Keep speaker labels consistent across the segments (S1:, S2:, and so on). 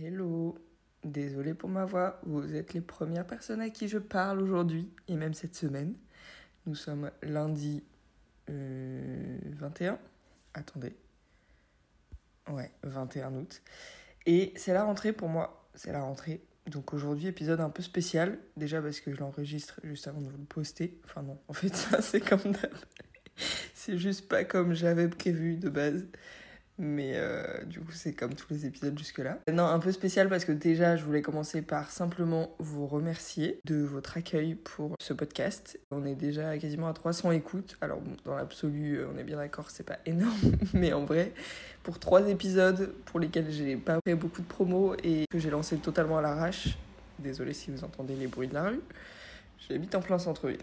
S1: Hello, désolé pour ma voix, vous êtes les premières personnes à qui je parle aujourd'hui et même cette semaine. Nous sommes lundi euh, 21. Attendez. Ouais, 21 août. Et c'est la rentrée pour moi, c'est la rentrée. Donc aujourd'hui, épisode un peu spécial. Déjà parce que je l'enregistre juste avant de vous le poster. Enfin non, en fait ça c'est comme d'hab. C'est juste pas comme j'avais prévu de base. Mais euh, du coup, c'est comme tous les épisodes jusque-là. Non, un peu spécial parce que déjà, je voulais commencer par simplement vous remercier de votre accueil pour ce podcast. On est déjà quasiment à 300 écoutes. Alors, dans l'absolu, euh, on est bien d'accord, c'est pas énorme. Mais en vrai, pour trois épisodes pour lesquels j'ai pas fait beaucoup de promos et que j'ai lancé totalement à l'arrache, désolé si vous entendez les bruits de la rue, j'habite en plein centre-ville.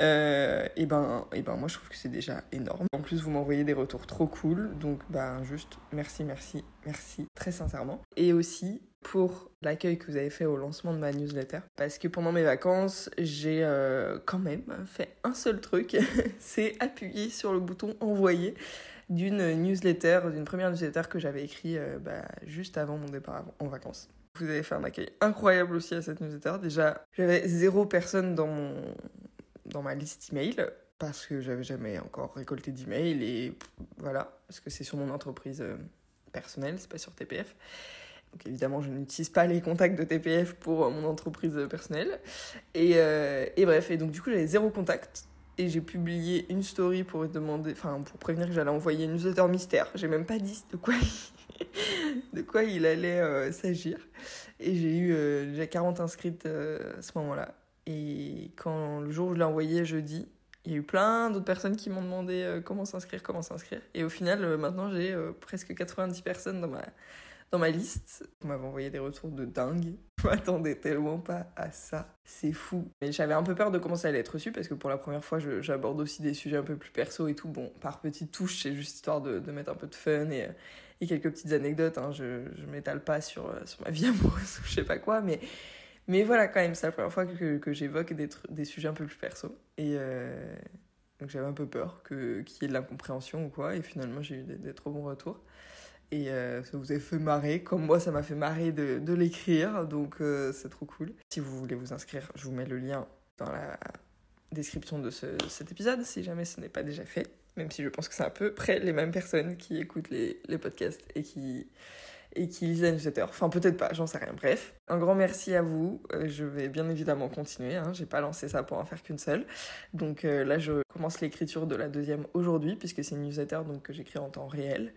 S1: Euh, et, ben, et ben moi je trouve que c'est déjà énorme. En plus vous m'envoyez des retours trop cool, donc ben juste merci, merci, merci très sincèrement. Et aussi pour l'accueil que vous avez fait au lancement de ma newsletter, parce que pendant mes vacances j'ai euh, quand même fait un seul truc, c'est appuyer sur le bouton envoyer d'une newsletter, d'une première newsletter que j'avais écrit euh, bah, juste avant mon départ en vacances. Vous avez fait un accueil incroyable aussi à cette newsletter. Déjà, j'avais zéro personne dans mon dans ma liste email parce que j'avais jamais encore récolté d'email et voilà, parce que c'est sur mon entreprise euh, personnelle, c'est pas sur TPF. Donc évidemment, je n'utilise pas les contacts de TPF pour mon entreprise personnelle. Et, euh, et bref, et donc du coup, j'avais zéro contact. Et j'ai publié une story pour demander, enfin pour prévenir que j'allais envoyer une newsletter mystère. J'ai même pas dit de quoi il, de quoi il allait euh, s'agir. Et j'ai eu déjà 40 inscrites à ce moment-là. Et quand le jour où je l'ai envoyé jeudi, il y a eu plein d'autres personnes qui m'ont demandé euh, comment s'inscrire, comment s'inscrire. Et au final, euh, maintenant, j'ai euh, presque 90 personnes dans ma, dans ma liste. Vous m'avez envoyé des retours de dingue. Je m'attendais tellement pas à ça. C'est fou. Mais j'avais un peu peur de commencer à l'être reçu parce que pour la première fois, j'aborde aussi des sujets un peu plus perso et tout. Bon, par petites touches, c'est juste histoire de, de, mettre un peu de fun et, et quelques petites anecdotes. Hein. Je, je m'étale pas sur, sur ma vie amoureuse ou je sais pas quoi, mais mais voilà, quand même, c'est la première fois que, que j'évoque des, sujets un peu plus perso. Et euh, j'avais un peu peur qu'il y ait de l'incompréhension ou quoi. Et finalement, j'ai eu des, des, trop bons retours. Et euh, ça vous a fait marrer, comme moi, ça m'a fait marrer de, l'écrire. Donc euh, c'est trop cool. Si vous voulez vous inscrire, je vous mets le lien dans la description de ce, cet épisode, si jamais ce n'est pas déjà fait. Même si je pense que c'est à peu près les mêmes personnes qui écoutent les podcasts et qui et qui lisent la newsletter. Enfin, peut-être pas, j'en sais rien. Bref, un grand merci à vous. Euh, je vais bien évidemment continuer. Hein. J'ai pas lancé ça pour en faire qu'une seule. Donc euh, là, je commence l'écriture de la deuxième aujourd'hui, puisque c'est une newsletter donc, que j'écris en temps réel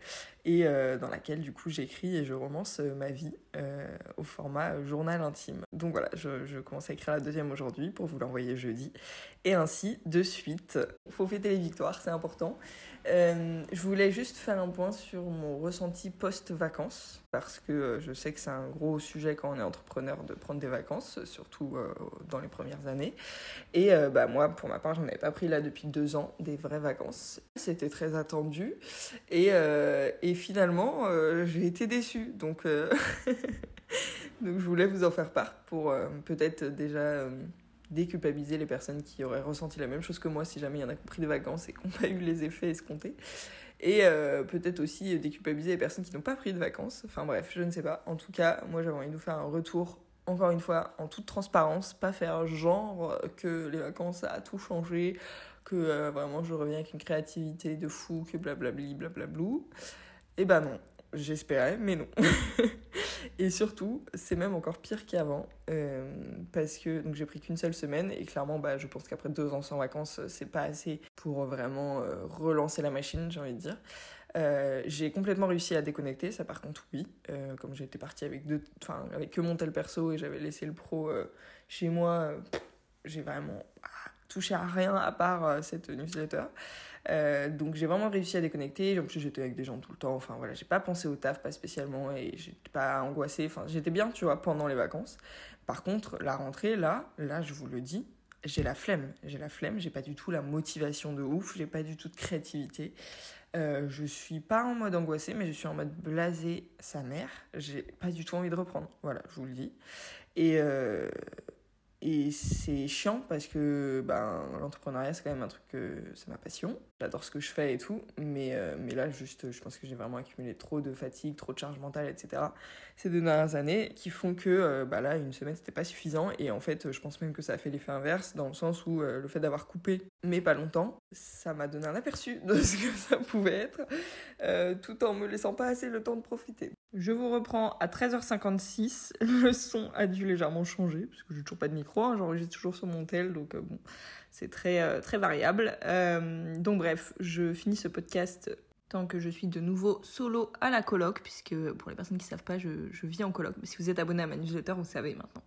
S1: et euh, dans laquelle du coup j'écris et je romance ma vie au format journal intime. Donc voilà, je, commence à écrire la deuxième aujourd'hui pour vous l'envoyer jeudi. Et ainsi de suite. Il faut fêter les victoires, c'est important. Je voulais juste faire un point sur mon ressenti post-vacances, parce que je sais que c'est un gros sujet quand on est entrepreneur de prendre des vacances, surtout euh, dans les premières années. Et euh, bah, moi, pour ma part, j'en avais pas pris là depuis deux ans, des vraies vacances. C'était très attendu. Et, finalement, j'ai été déçue. Donc je voulais vous en faire part pour peut-être déjà déculpabiliser les personnes qui auraient ressenti la même chose que moi si jamais il y en a pris des vacances et qui n'ont pas eu les effets escomptés. Et euh, peut-être aussi déculpabiliser les personnes qui n'ont pas pris de vacances. Enfin bref, je ne sais pas. En tout cas, moi j'avais envie de vous faire un retour, encore une fois, en toute transparence, pas faire genre que les vacances a tout changé, que euh, vraiment je reviens avec une créativité de fou, que blablabli, blablablou. Et ben non, j'espérais, mais non. Et surtout, c'est même encore pire qu'avant, euh, parce que j'ai pris qu'une seule semaine et clairement, bah, je pense qu'après deux ans sans vacances, c'est pas assez pour vraiment euh, relancer la machine, j'ai envie de dire. Euh, j'ai complètement réussi à déconnecter, ça par contre oui, euh, comme j'étais partie avec deux, enfin avec que mon tel perso et j'avais laissé le pro euh, chez moi, j'ai vraiment touché à rien à part cette newsletter. Euh, donc j'ai vraiment réussi à déconnecter. En plus j'étais avec des gens tout le temps. Enfin voilà, j'ai pas pensé au taf pas spécialement et j'étais pas angoissée. Enfin j'étais bien, tu vois, pendant les vacances. Par contre la rentrée là, là je vous le dis, j'ai la flemme. J'ai la flemme. J'ai pas du tout la motivation de ouf. J'ai pas du tout de créativité. Euh, je suis pas en mode angoissé, mais je suis en mode blasé sa mère. J'ai pas du tout envie de reprendre. Voilà, je vous le dis. Et, euh, et c'est chiant parce que ben, l'entrepreneuriat, c'est quand même un truc que c'est ma passion. J'adore ce que je fais et tout. Mais, euh, mais là, juste, je pense que j'ai vraiment accumulé trop de fatigue, trop de charge mentale, etc. ces deux dernières années qui font que euh, bah là, une semaine, c'était pas suffisant. Et en fait, je pense même que ça a fait l'effet inverse dans le sens où euh, le fait d'avoir coupé, mais pas longtemps, ça m'a donné un aperçu de ce que ça pouvait être tout en me laissant pas assez le temps de profiter. Je vous reprends à 13h56. Le son a dû légèrement changer, parce que j'ai toujours pas de micro. J'enregistre toujours sur mon tel, donc euh, bon, c'est très, euh, très variable. Euh, donc bref, je finis ce podcast tant que je suis de nouveau solo à la coloc, puisque pour les personnes qui ne savent pas, je, je, vis en coloc. Mais si vous êtes abonné à ma newsletter, vous savez maintenant.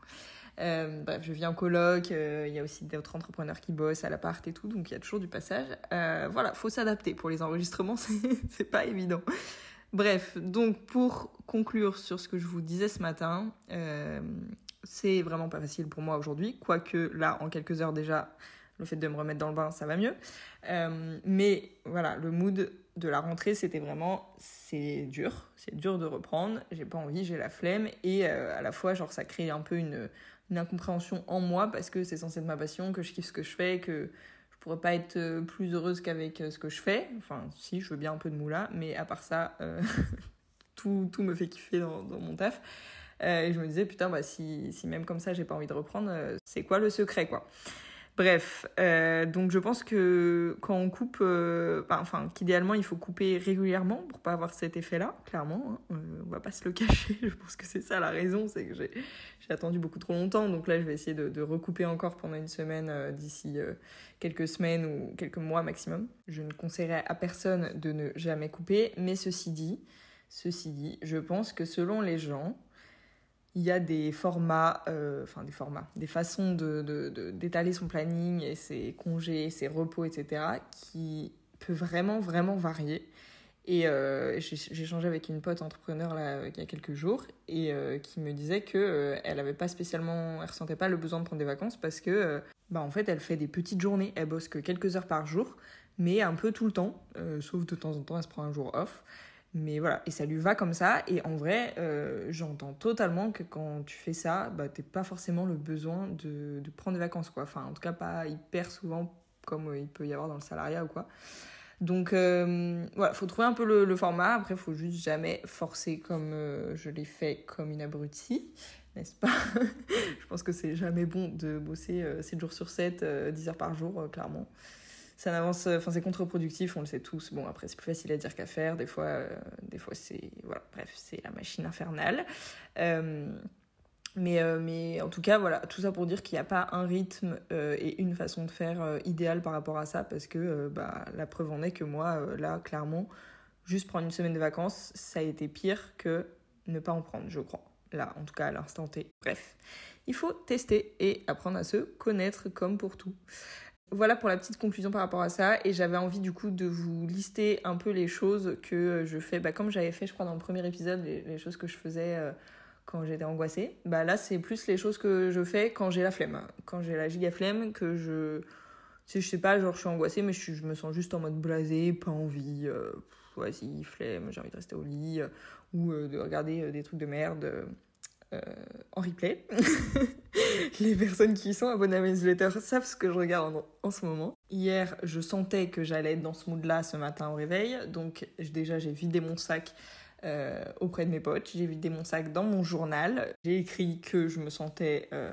S1: bref, je vis en coloc, il y a aussi d'autres entrepreneurs qui bossent à l'appart et tout, donc il y a toujours du passage. voilà, faut s'adapter. Pour les enregistrements, c'est pas évident. Bref, donc pour conclure sur ce que je vous disais ce matin, c'est vraiment pas facile pour moi aujourd'hui, quoique là, en quelques heures déjà, le fait de me remettre dans le bain, ça va mieux. Euh, mais voilà, le mood de la rentrée, c'était vraiment, c'est dur, c'est dur de reprendre, j'ai pas envie, j'ai la flemme, et euh, à la fois, genre, ça crée un peu une, incompréhension en moi, parce que c'est censé être ma passion, que je kiffe ce que je fais, que pourrais pas être euh, plus heureuse qu'avec ce que je fais. Enfin, si, je veux bien un peu de moula, mais à part ça, tout, tout, me fait kiffer dans mon taf. Et je me disais, putain, bah, si, si même comme ça, j'ai pas envie de reprendre, c'est quoi le secret, quoi Bref, euh, donc je pense que quand on coupe, euh, enfin qu'idéalement il faut couper régulièrement pour pas avoir cet effet-là, clairement. Hein, euh, on va pas se le cacher. Je pense que c'est ça la raison, c'est que j'ai attendu beaucoup trop longtemps. Donc là, je vais essayer de, de recouper encore pendant une semaine d'ici quelques semaines ou quelques mois maximum. Je ne conseillerais à personne de ne jamais couper, mais ceci dit, ceci dit, je pense que selon les gens, il y a des formats, euh, enfin des formats, des façons d'étaler de, de, son planning et ses congés, ses repos, etc., qui peut vraiment, vraiment varier. Et euh, j'ai changé avec une pote entrepreneur là, il y a quelques jours et euh, qui me disait que elle avait pas spécialement, elle ressentait pas le besoin de prendre des vacances parce que, bah en fait, elle fait des petites journées, elle bosse que quelques heures par jour, mais un peu tout le temps, sauf de temps en temps, elle se prend un jour off. Mais voilà, et ça lui va comme ça. Et en vrai, euh, j'entends totalement que quand tu fais ça, bah, t'es pas forcément le besoin de, de, prendre des vacances, quoi. Enfin, en tout cas, pas hyper souvent comme euh, il peut y avoir dans le salariat ou quoi. Donc, euh, voilà, faut trouver un peu le, format. Après, faut juste jamais forcer comme je l'ai fait comme une abrutie, n'est-ce pas? Je pense que c'est jamais bon de bosser 7 jours sur 7, 10 heures par jour, clairement ça n'avance, enfin c'est contre-productif, on le sait tous. Bon après c'est plus facile à dire qu'à faire. Des fois, euh, des fois c'est voilà, bref c'est la machine infernale. Euh, mais, euh, mais en tout cas, voilà, tout ça pour dire qu'il n'y a pas un rythme et une façon de faire idéale par rapport à ça, parce que bah, la preuve en est que moi, là, clairement, juste prendre une semaine de vacances, ça a été pire que ne pas en prendre, je crois. Là, en tout cas, à l'instant T. Bref, il faut tester et apprendre à se connaître comme pour tout. Voilà pour la petite conclusion par rapport à ça. Et j'avais envie du coup de vous lister un peu les choses que je fais, bah, comme j'avais fait je crois dans le premier épisode, les, choses que je faisais euh, quand j'étais angoissée. Bah là c'est plus les choses que je fais quand j'ai la flemme. Quand j'ai la giga flemme, que je... Tu sais, je sais pas, genre je suis angoissée mais je, me sens juste en mode blasé, pas envie. Euh, vas-y, flemme, j'ai envie de rester au lit. Euh, ou de regarder des trucs de merde euh, en replay. les personnes qui sont abonnées à mes newsletters savent ce que je regarde en, ce moment. Hier, je sentais que j'allais être dans ce mood-là ce matin au réveil. Donc déjà, j'ai vidé mon sac euh, auprès de mes potes. J'ai vidé mon sac dans mon journal. J'ai écrit que je me sentais euh,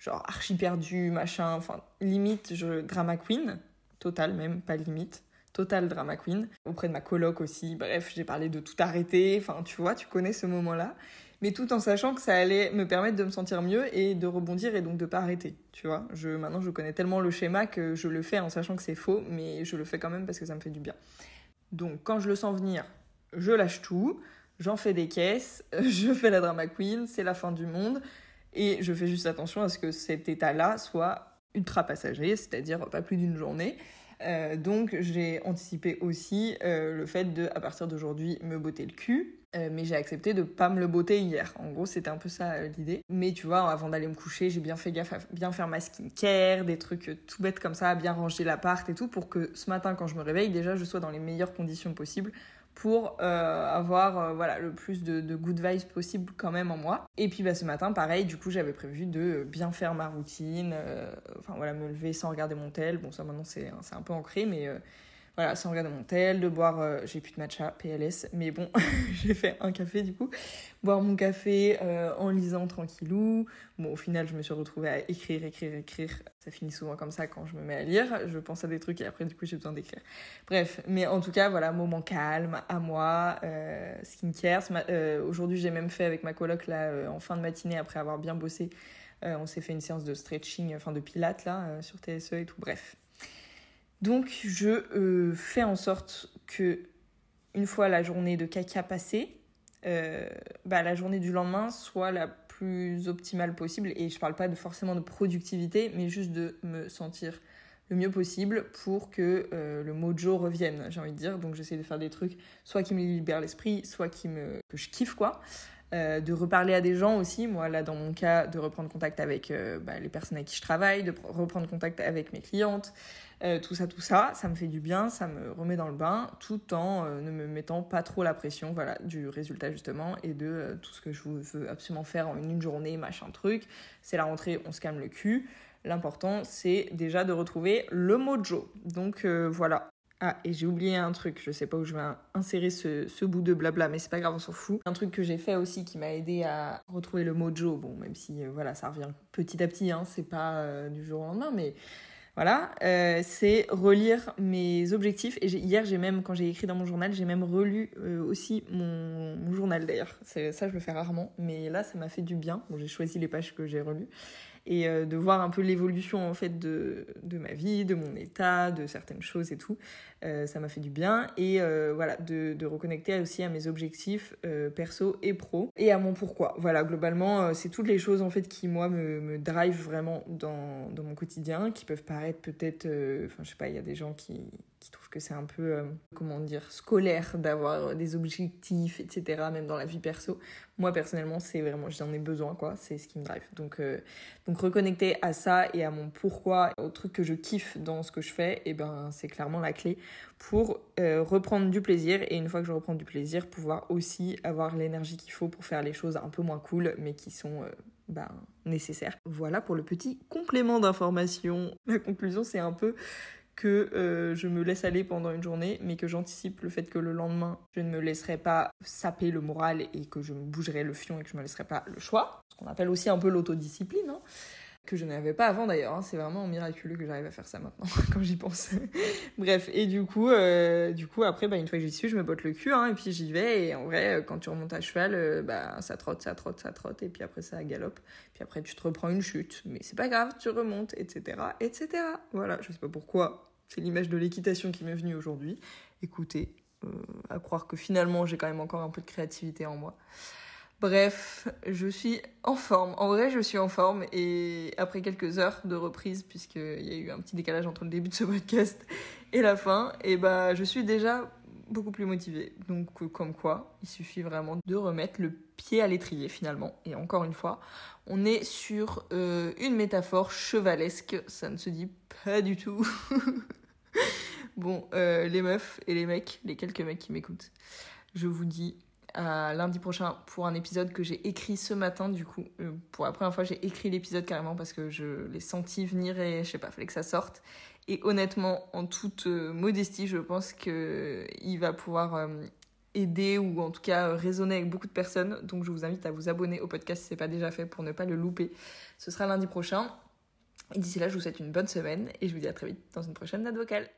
S1: genre archi perdu, machin. Enfin, limite, je drama queen. Total même, pas limite total drama queen. Auprès de ma coloc aussi. Bref, j'ai parlé de tout arrêter. Enfin, tu vois, tu connais ce moment-là mais tout en sachant que ça allait me permettre de me sentir mieux et de rebondir et donc de pas arrêter, tu vois. Je, maintenant, je connais tellement le schéma que je le fais en sachant que c'est faux, mais je le fais quand même parce que ça me fait du bien. Donc, quand je le sens venir, je lâche tout, j'en fais des caisses, je fais la drama queen, c'est la fin du monde, et je fais juste attention à ce que cet état-là soit ultra passager, c'est-à-dire pas plus d'une journée. Euh, donc j'ai anticipé aussi euh, le fait de, à partir d'aujourd'hui, me botter le cul, euh, mais j'ai accepté de pas me le botter hier. En gros, c'était un peu ça l'idée. Mais tu vois, avant d'aller me coucher, j'ai bien fait gaffe à bien faire ma skincare, des trucs tout bêtes comme ça, bien ranger l'appart et tout, pour que ce matin, quand je me réveille, déjà, je sois dans les meilleures conditions possibles pour euh, avoir euh, voilà le plus de, good vibes possible quand même en moi. Et puis bah, ce matin, pareil, du coup j'avais prévu de bien faire ma routine, euh, enfin voilà, me lever sans regarder mon tel. Bon ça maintenant c'est un peu ancré, mais voilà, sans regarder mon tel, de boire, euh, j'ai plus de matcha, PLS, mais bon, j'ai fait un café du coup, boire mon café euh, en lisant tranquillou. Bon, au final, je me suis retrouvée à écrire, écrire, écrire. Ça finit souvent comme ça quand je me mets à lire. Je pense à des trucs et après, du coup, j'ai besoin d'écrire. Bref, mais en tout cas, voilà, moment calme, à moi, euh, skincare. Aujourd'hui, j'ai même fait avec ma coloc là, en fin de matinée, après avoir bien bossé, on s'est fait une séance de stretching, enfin de pilates là, sur TSE et tout. Bref, donc je euh, fais en sorte que une fois la journée de caca passée, euh, bah, la journée du lendemain soit la plus optimale possible. Et je parle pas forcément de productivité, mais juste de me sentir le mieux possible pour que euh, le mojo revienne, j'ai envie de dire. Donc j'essaie de faire des trucs soit qui me libèrent l'esprit, soit qui me que je kiffe quoi. De reparler à des gens aussi, moi là dans mon cas, de reprendre contact avec bah, les personnes avec qui je travaille, de reprendre contact avec mes clientes, euh, tout ça, tout ça, ça me fait du bien, ça me remet dans le bain, tout en euh, ne me mettant pas trop la pression, voilà, du résultat justement et de euh, tout ce que je veux absolument faire en une journée, machin truc. C'est la rentrée, on se calme le cul. L'important, c'est déjà de retrouver le mojo. Donc voilà. Ah, et j'ai oublié un truc, je sais pas où je vais insérer ce, bout de blabla, mais c'est pas grave, on s'en fout. Un truc que j'ai fait aussi qui m'a aidé à retrouver le mojo, bon, même si voilà, ça revient petit à petit, hein, c'est pas du jour au lendemain, mais voilà, euh, c'est relire mes objectifs. Et hier, j'ai même, quand j'ai écrit dans mon journal, j'ai même relu euh, aussi mon, journal d'ailleurs. Ça, je le fais rarement, mais là, ça m'a fait du bien. J'ai choisi les pages que j'ai relues et euh, de voir un peu l'évolution en fait de, ma vie, de mon état, de certaines choses et tout. Euh, ça m'a fait du bien et euh, voilà de, de, reconnecter aussi à mes objectifs perso et pro et à mon pourquoi. Voilà globalement c'est toutes les choses en fait qui moi me, me drive vraiment dans, dans mon quotidien, qui peuvent paraître peut-être, enfin je sais pas, il y a des gens qui qui trouvent que c'est un peu, euh, comment dire, scolaire d'avoir des objectifs, etc., même dans la vie perso. Moi, personnellement, c'est vraiment, j'en ai besoin, quoi, c'est ce qui me drive. Donc, euh, donc reconnecter à ça et à mon pourquoi, au truc que je kiffe dans ce que je fais, et eh ben, c'est clairement la clé pour euh, reprendre du plaisir. Et une fois que je reprends du plaisir, pouvoir aussi avoir l'énergie qu'il faut pour faire les choses un peu moins cool, mais qui sont ben, nécessaires. Voilà pour le petit complément d'information. La conclusion, c'est un peu que euh, je me laisse aller pendant une journée, mais que j'anticipe le fait que le lendemain, je ne me laisserai pas saper le moral et que je me bougerai le fion et que je ne me laisserai pas le choix, ce qu'on appelle aussi un peu l'autodiscipline, hein, que je n'avais pas avant d'ailleurs, hein. c'est vraiment miraculeux que j'arrive à faire ça maintenant, quand j'y pense. Bref, et du coup, euh, du coup après, bah, une fois que j'y suis, je me botte le cul, hein, et puis j'y vais, et en vrai, quand tu remontes à cheval, euh, bah, ça trotte, ça trotte, ça trotte, et puis après ça galope, puis après tu te reprends une chute, mais c'est pas grave, tu remontes, etc., etc. Voilà, je sais pas pourquoi, c'est l'image de l'équitation qui m'est venue aujourd'hui. Écoutez, euh, à croire que finalement j'ai quand même encore un peu de créativité en moi. Bref, je suis en forme. En vrai, je suis en forme et après quelques heures de reprise, puisqu'il y a eu un petit décalage entre le début de ce podcast et la fin, et bah je suis déjà beaucoup plus motivée. Donc euh, comme quoi, il suffit vraiment de remettre le pied à l'étrier finalement. Et encore une fois, on est sur euh, une métaphore chevalesque, ça ne se dit pas du tout. bon, euh, les meufs et les mecs, les quelques mecs qui m'écoutent, je vous dis à lundi prochain pour un épisode que j'ai écrit ce matin du coup. pour la première fois, j'ai écrit l'épisode carrément parce que je l'ai senti venir et je sais pas, fallait que ça sorte. Et honnêtement, en toute euh, modestie, je pense qu'il va pouvoir euh, aider ou en tout cas résonner avec beaucoup de personnes. Donc je vous invite à vous abonner au podcast si ce n'est pas déjà fait pour ne pas le louper. Ce sera lundi prochain. Et d'ici là, je vous souhaite une bonne semaine et je vous dis à très vite dans une prochaine note vocale.